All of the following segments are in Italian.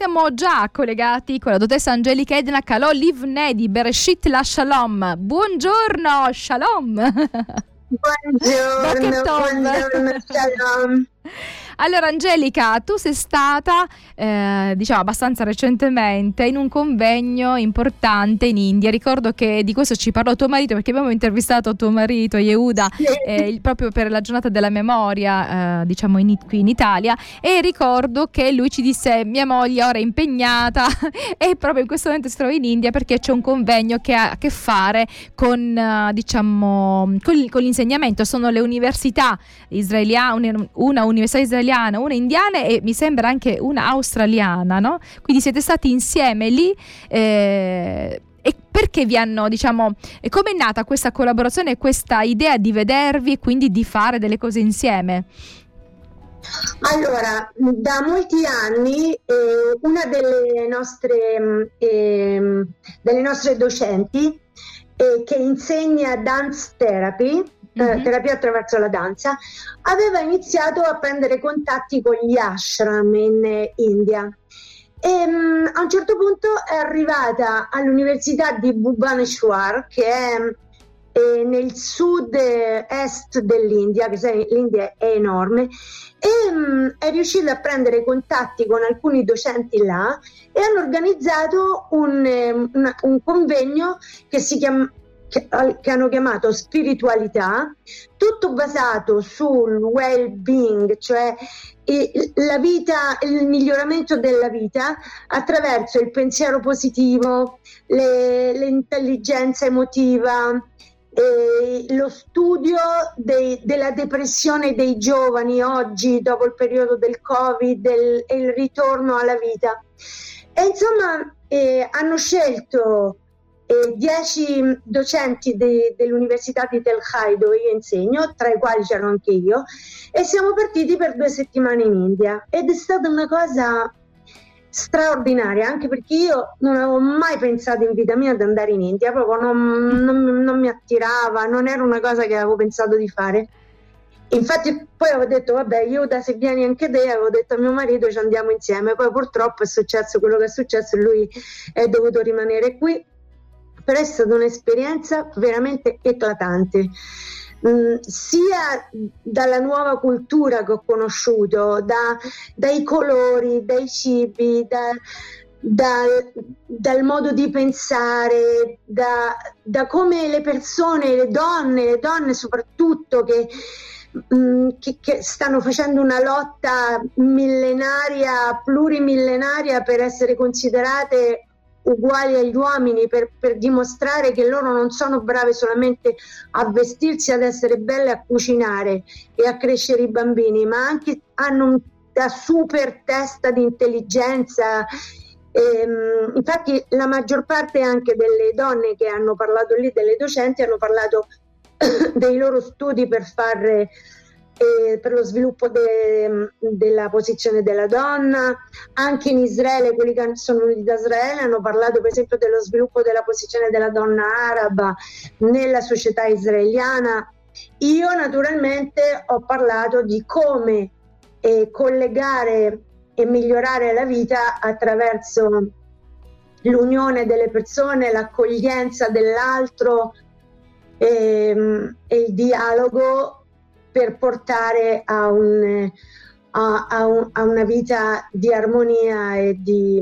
Siamo già collegati con la dottoressa Angelica Edna Calò Livne di Bereshit la Shalom. Buongiorno, Shalom! Buongiorno, buongiorno, Shalom! Allora Angelica, tu sei stata, eh, diciamo abbastanza recentemente, in un convegno importante in India. Ricordo che di questo ci parlò tuo marito perché abbiamo intervistato tuo marito Yehuda eh, proprio per la giornata della memoria, eh, diciamo in, qui in Italia. E ricordo che lui ci disse: Mia moglie ora è impegnata e proprio in questo momento si trova in India perché c'è un convegno che ha a che fare con, uh, diciamo, con, con, l'insegnamento. Sono le università israeliane, una università israeliana italiana, una indiana e mi sembra anche una australiana, no? Quindi siete stati insieme lì. Eh, e perché vi hanno, diciamo, come è nata questa collaborazione questa idea di vedervi e quindi di fare delle cose insieme? Allora, da molti anni eh, una delle nostre, eh, delle nostre docenti eh, che insegna dance therapy, mm-hmm. terapia attraverso la danza, aveva iniziato a prendere contatti con gli ashram in eh, India. E, um, a un certo punto è arrivata all'università di Bhubaneswar, che è eh, nel sud-est dell'India, che sai, l'India è enorme, e um, è riuscita a prendere contatti con alcuni docenti là e hanno organizzato un, un, un convegno che si chiama che, hanno chiamato spiritualità, tutto basato sul well-being, cioè la vita, il miglioramento della vita attraverso il pensiero positivo, le, l'intelligenza emotiva, lo studio dei, della depressione dei giovani oggi dopo il periodo del Covid e il ritorno alla vita. E insomma eh, hanno scelto e dieci docenti de, dell'Università di Tel Hai dove io insegno, tra i quali c'ero anche io, e siamo partiti per due settimane in India. Ed è stata una cosa straordinaria anche perché io non avevo mai pensato in vita mia ad andare in India, proprio non, non, non mi attirava, non era una cosa che avevo pensato di fare. Infatti poi avevo detto vabbè io da se vieni anche te avevo detto a mio marito ci andiamo insieme. Poi purtroppo è successo quello che è successo e lui è dovuto rimanere qui però è stata un'esperienza veramente eclatante. Mm, sia dalla nuova cultura che ho conosciuto, da, dai colori, dai cibi, da, da, dal modo di pensare, da, da, come le persone, le donne, le donne soprattutto che, mm, che, che, stanno facendo una lotta millenaria, plurimillenaria per essere considerate uguali agli uomini per, per, dimostrare che loro non sono brave solamente a vestirsi, ad essere belle, a cucinare e a crescere i bambini, ma anche hanno una super testa di intelligenza. Ehm, infatti la maggior parte anche delle donne che hanno parlato lì, delle docenti, hanno parlato dei loro studi per fare eh, per lo sviluppo de, della posizione della donna. Anche in Israele, quelli che sono venuti da Israele hanno parlato per esempio dello sviluppo della posizione della donna araba nella società israeliana. Io naturalmente ho parlato di come eh, collegare e migliorare la vita attraverso l'unione delle persone, l'accoglienza dell'altro ehm, e il dialogo per portare a, un, a, a, un, a una vita di armonia e di,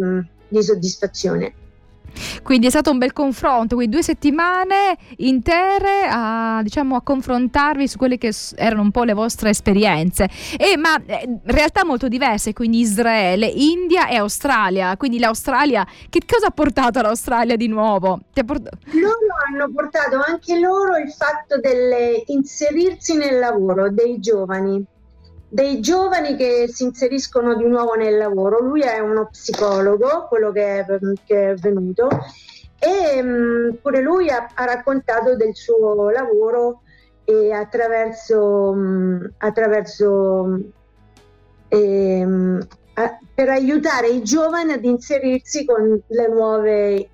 di soddisfazione. Quindi è stato un bel confronto, quindi due settimane intere a, diciamo, a confrontarvi su quelle che erano un po' le vostre esperienze, e, ma eh, realtà molto diverse, quindi Israele, India e Australia. Quindi l'Australia, che cosa ha portato l'Australia di nuovo? Port- loro hanno portato anche loro il fatto di inserirsi nel lavoro dei giovani dei giovani che si inseriscono di nuovo nel lavoro. Lui è uno psicologo, quello che è, che è venuto, e mh, pure lui ha, ha, raccontato del suo lavoro e attraverso, mh, attraverso ehm, a, per aiutare i giovani ad inserirsi con le nuove,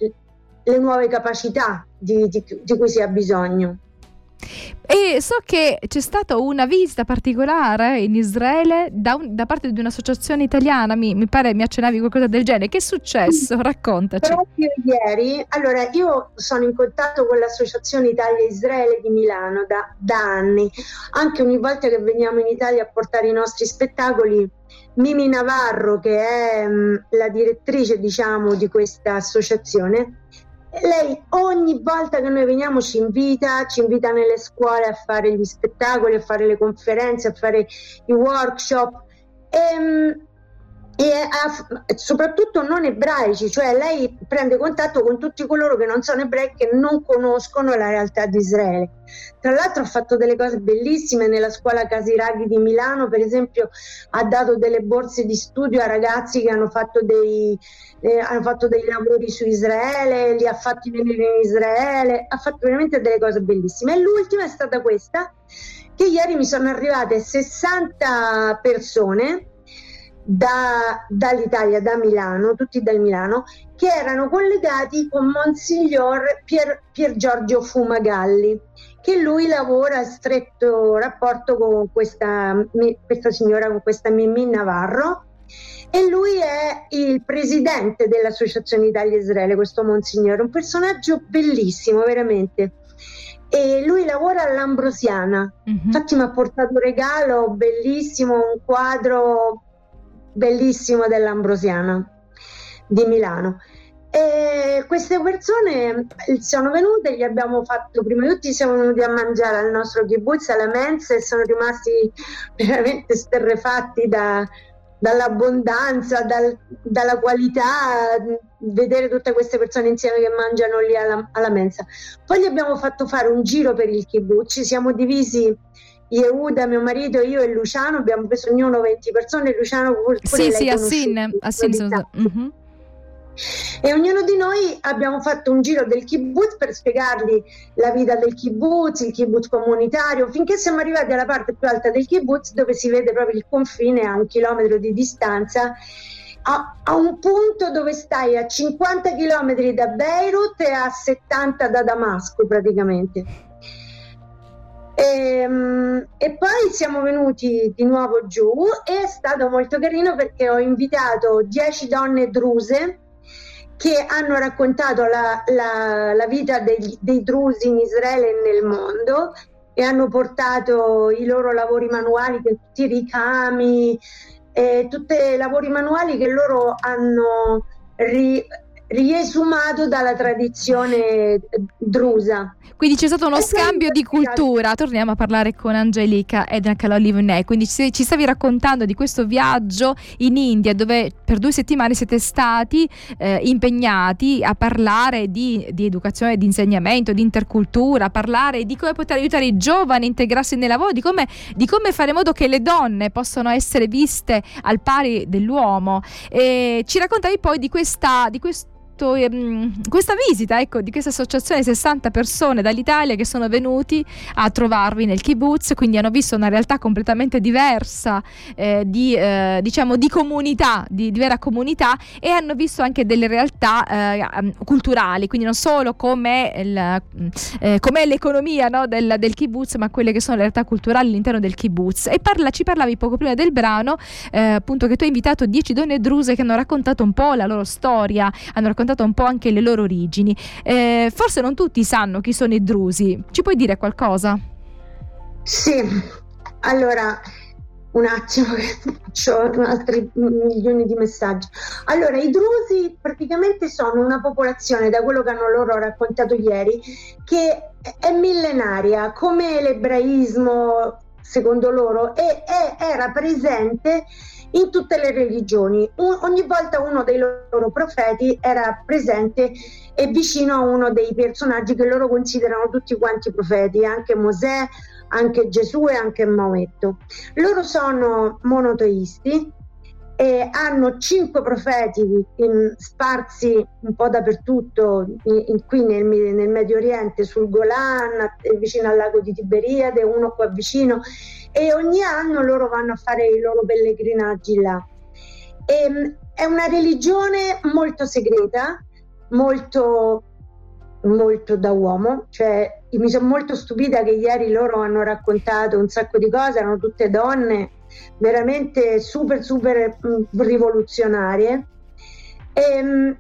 le nuove capacità di, di, di cui si ha bisogno. E so che c'è stata una visita particolare in Israele da, un, da parte di un'associazione italiana, mi, mi, pare mi accennavi qualcosa del genere. Che è successo? Raccontaci. Proprio ieri, allora io sono in contatto con l'associazione Italia-Israele di Milano da, da anni, anche ogni volta che veniamo in Italia a portare i nostri spettacoli. Mimi Navarro, che è mh, la direttrice diciamo, di questa associazione, lei ogni volta che noi veniamo ci invita, ci invita nelle scuole a fare gli spettacoli, a fare le conferenze, a fare i workshop. E, ehm, e a, soprattutto non ebraici, cioè lei prende contatto con tutti coloro che non sono ebrei che non conoscono la realtà di Israele. Tra l'altro ha fatto delle cose bellissime nella scuola Casiraghi di Milano, per esempio ha dato delle borse di studio a ragazzi che hanno fatto dei, eh, hanno fatto dei lavori su Israele, li ha fatti venire in Israele, ha fatto veramente delle cose bellissime. E l'ultima è stata questa, che ieri mi sono arrivate 60 persone da, dall'Italia, da Milano, tutti da Milano, che erano collegati con Monsignor Pier, Pier Giorgio Fumagalli, che lui lavora a stretto rapporto con questa, questa signora, con questa Mimì Navarro, e lui è il presidente dell'Associazione Italia-Israele, questo Monsignore, un personaggio bellissimo, veramente. E lui lavora all'Ambrosiana, mm-hmm. infatti mi ha portato un regalo bellissimo, un quadro bellissimo dell'Ambrosiana di Milano. E queste persone sono venute, gli abbiamo fatto prima di tutti siamo venuti a mangiare al nostro kibbutz, alla mensa e sono rimasti veramente sterrefatti da, dall'abbondanza, dal, dalla qualità, vedere tutte queste persone insieme che mangiano lì alla, alla mensa. Poi gli abbiamo fatto fare un giro per il kibbutz, ci siamo divisi Yehuda, mio marito, io e Luciano abbiamo preso ognuno 20 persone, Luciano pure Sì, sì, a Sin, a Sin. E ognuno di noi abbiamo fatto un giro del kibbutz per spiegargli la vita del kibbutz, il kibbutz comunitario, finché siamo arrivati alla parte più alta del kibbutz dove si vede proprio il confine a un chilometro di distanza a, a, un punto dove stai a 50 km da Beirut e a 70 da Damasco praticamente. E, ehm, e, poi siamo venuti di nuovo giù. E è stato molto carino perché ho invitato 10 donne druse che hanno raccontato la, la, la vita degli, dei drusi in Israele e nel mondo e hanno portato i loro lavori manuali, tutti i ricami, eh, tutti i lavori manuali che loro hanno ri, riesumato dalla tradizione drusa. Quindi c'è stato uno scambio di cultura. Torniamo a parlare con Angelica Edna Kalolivne. Quindi ci, ci, stavi raccontando di questo viaggio in India dove per due settimane siete stati eh, impegnati a parlare di, di, educazione, di insegnamento, di intercultura, a parlare di come poter aiutare i giovani a integrarsi nel lavoro, di come, di come fare in modo che le donne possano essere viste al pari dell'uomo. E ci raccontavi poi di questa, di questo fatto ehm, questa visita ecco, di questa associazione, 60 persone dall'Italia che sono venuti a trovarvi nel kibbutz, quindi hanno visto una realtà completamente diversa eh, di, eh, diciamo, di comunità, di, di, vera comunità e hanno visto anche delle realtà eh, culturali, quindi non solo come eh, com'è l'economia no, del, del, kibbutz, ma quelle che sono le realtà culturali all'interno del kibbutz. E parla, ci parlavi poco prima del brano, eh, appunto che tu hai invitato 10 donne druse che hanno raccontato un po' la loro storia, hanno raccontato raccontato un po' anche le loro origini. Eh, forse non tutti sanno chi sono i drusi. Ci puoi dire qualcosa? Sì, allora un attimo che ho altri milioni di messaggi. Allora, i drusi praticamente sono una popolazione, da quello che hanno loro raccontato ieri, che è millenaria, come l'ebraismo secondo loro, e è, era presente in tutte le religioni. Un, ogni volta uno dei loro profeti era presente e vicino a uno dei personaggi che loro considerano tutti quanti profeti, anche Mosè, anche Gesù e anche Maometto. Loro sono monoteisti e hanno cinque profeti in, sparsi un po' dappertutto, in, in, qui nel, nel, Medio Oriente, sul Golan, vicino al lago di Tiberiade, uno qua vicino, e ogni anno loro vanno a fare i loro pellegrinaggi là. E, ehm, è una religione molto segreta, molto, molto da uomo, cioè mi sono molto stupita che ieri loro hanno raccontato un sacco di cose, erano tutte donne veramente super super mh, rivoluzionarie. E, ehm,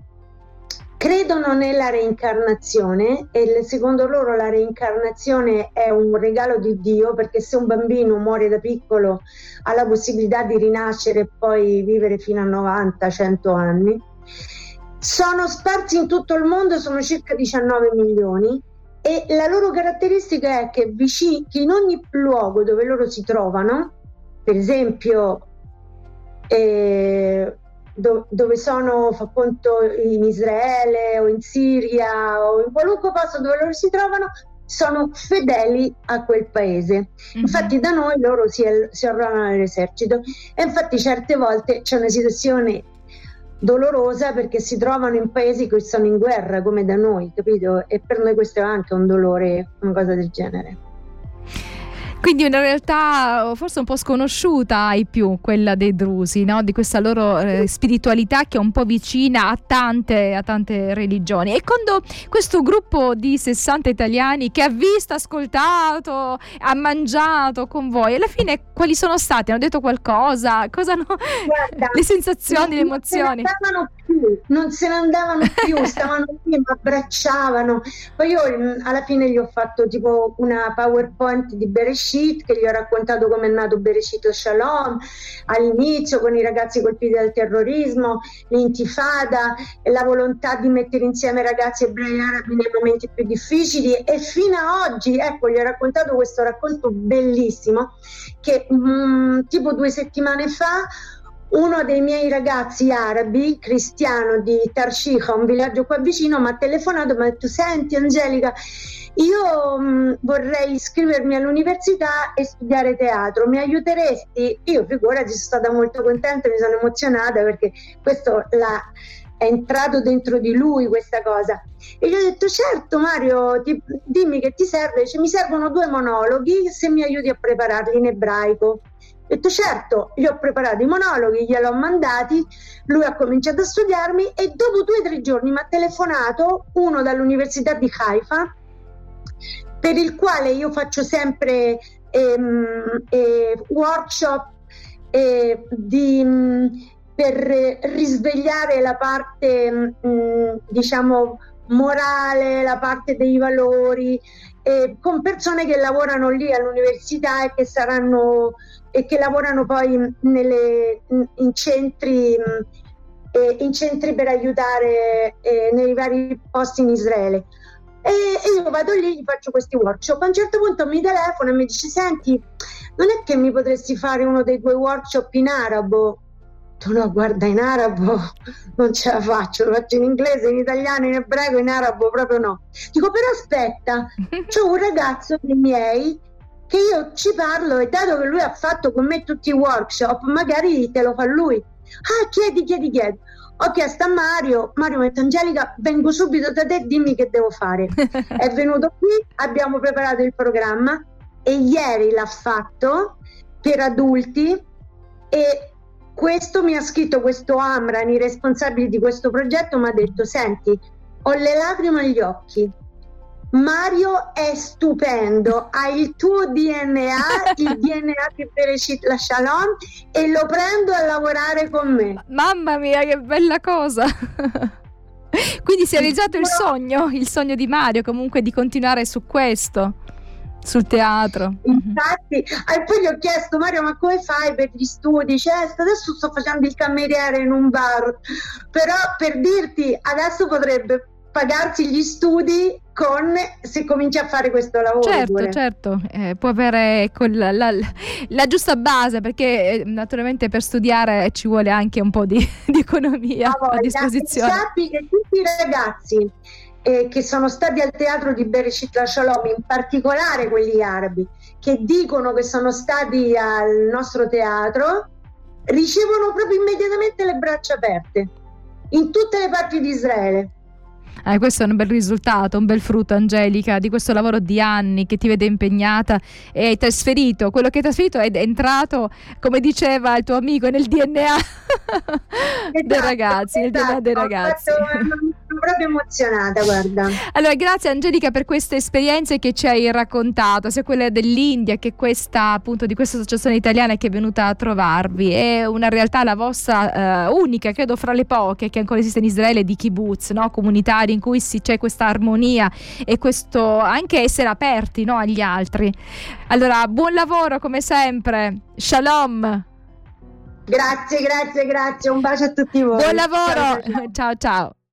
credono nella reincarnazione e secondo loro la reincarnazione è un regalo di Dio perché se un bambino muore da piccolo ha la possibilità di rinascere e poi vivere fino a 90-100 anni. Sono sparsi in tutto il mondo, sono circa 19 milioni e la loro caratteristica è che, vicino, che in ogni luogo dove loro si trovano, per esempio eh, do, dove sono fa conto in Israele o in Siria o in qualunque posto dove loro si trovano sono fedeli a quel paese. Mm-hmm. Infatti da noi loro si, si arruolano nell'esercito e infatti certe volte c'è una situazione dolorosa perché si trovano in paesi che sono in guerra come da noi, capito? E per noi questo è anche un dolore, una cosa del genere. Quindi una realtà forse un po' sconosciuta ai più, quella dei drusi, no? di questa loro eh, spiritualità che è un po' vicina a tante, a tante religioni. E quando questo gruppo di 60 italiani che ha visto, ascoltato, ha mangiato con voi, alla fine quali sono stati? Hanno detto qualcosa? Cosa hanno... Guarda, le sensazioni, le emozioni? Non più, non se ne andavano più, stavano lì, mi abbracciavano. Poi io alla fine gli ho fatto tipo una PowerPoint di Bereshit che gli ho raccontato come è nato Bereshit Shalom all'inizio con i ragazzi colpiti dal terrorismo, l'intifada, la volontà di mettere insieme ragazzi ebrei arabi nei momenti più difficili. E fino a oggi, ecco, gli ho raccontato questo racconto bellissimo che mh, mm, tipo due settimane fa uno dei miei ragazzi arabi, cristiano di Tarshiha, un villaggio qua vicino, mi ha telefonato e mi ha detto senti Angelica, io mh, mm, vorrei iscrivermi all'università e studiare teatro, mi aiuteresti? Io figurati, sono stata molto contenta, mi sono emozionata perché questo l'ha, è entrato dentro di lui questa cosa. E gli ho detto certo Mario, ti, dimmi che ti serve, Dice, mi servono due monologhi se mi aiuti a prepararli in ebraico. Ho detto certo, gli ho preparato i monologhi, gliel'ho mandati, lui ha cominciato a studiarmi e dopo due o tre giorni mi ha telefonato uno dall'università di Haifa per il quale io faccio sempre ehm, eh, workshop eh, di, mm, per risvegliare la parte mh, mm, diciamo morale, la parte dei valori, eh, con persone che lavorano lì all'università e che saranno e che lavorano poi nelle, in, centri, eh, in centri per aiutare eh, nei vari posti in Israele. E, e, io vado lì, gli faccio questi workshop. A un certo punto mi telefona e mi dice: Senti, non è che mi potresti fare uno dei tuoi workshop in arabo? Tu no, guarda, in arabo non ce la faccio, lo faccio in inglese, in italiano, in ebraico, in arabo proprio no. Dico, però aspetta, c'è un ragazzo dei miei che io ci parlo e dato che lui ha fatto con me tutti i workshop, magari te lo fa lui. Ah, chiedi, chiedi, chiedi. Ho chiesto a Mario, Mario mi ha detto Angelica, vengo subito da te, dimmi che devo fare. È venuto qui, abbiamo preparato il programma e ieri l'ha fatto per adulti e questo mi ha scritto questo Amran, i responsabili di questo progetto, mi ha detto senti, ho le lacrime agli occhi, Mario è stupendo, ha il tuo DNA, il DNA di Bereshit la Shalom e lo prendo a lavorare con me. Mamma mia, che bella cosa! Quindi si è realizzato il sogno, il sogno di Mario comunque di continuare su questo sul teatro. Infatti, e poi gli ho chiesto Mario ma come fai per gli studi? Cioè, adesso sto facendo il cameriere in un bar, però per dirti adesso potrebbe pagarsi gli studi con se comincia a fare questo lavoro. Certo, pure. certo, eh, può avere la, la, la, giusta base perché eh, naturalmente per studiare ci vuole anche un po' di, di economia ah, a disposizione. Sappi che tutti i ragazzi eh, che sono stati al teatro di Bereshit la Shalom, in particolare quelli arabi, che dicono che sono stati al nostro teatro, ricevono proprio immediatamente le braccia aperte in tutte le parti di Israele. Eh, questo è un bel risultato, un bel frutto, Angelica, di questo lavoro di anni che ti vede impegnata e hai trasferito. Quello che hai trasferito è entrato, come diceva il tuo amico, nel DNA esatto, dei ragazzi, esatto. nel DNA dei ragazzi. Fatto sono proprio emozionata, guarda. Allora, grazie Angelica per queste esperienze che ci hai raccontato, sia quella dell'India che questa appunto di questa associazione italiana che è venuta a trovarvi. È una realtà la vostra uh, unica, credo fra le poche che ancora esiste in Israele di kibbutz, no? Comunitari in cui si, c'è questa armonia e questo anche essere aperti no? agli altri. Allora, buon lavoro come sempre. Shalom. Grazie, grazie, grazie. Un bacio a tutti voi. Buon lavoro. ciao. ciao. ciao.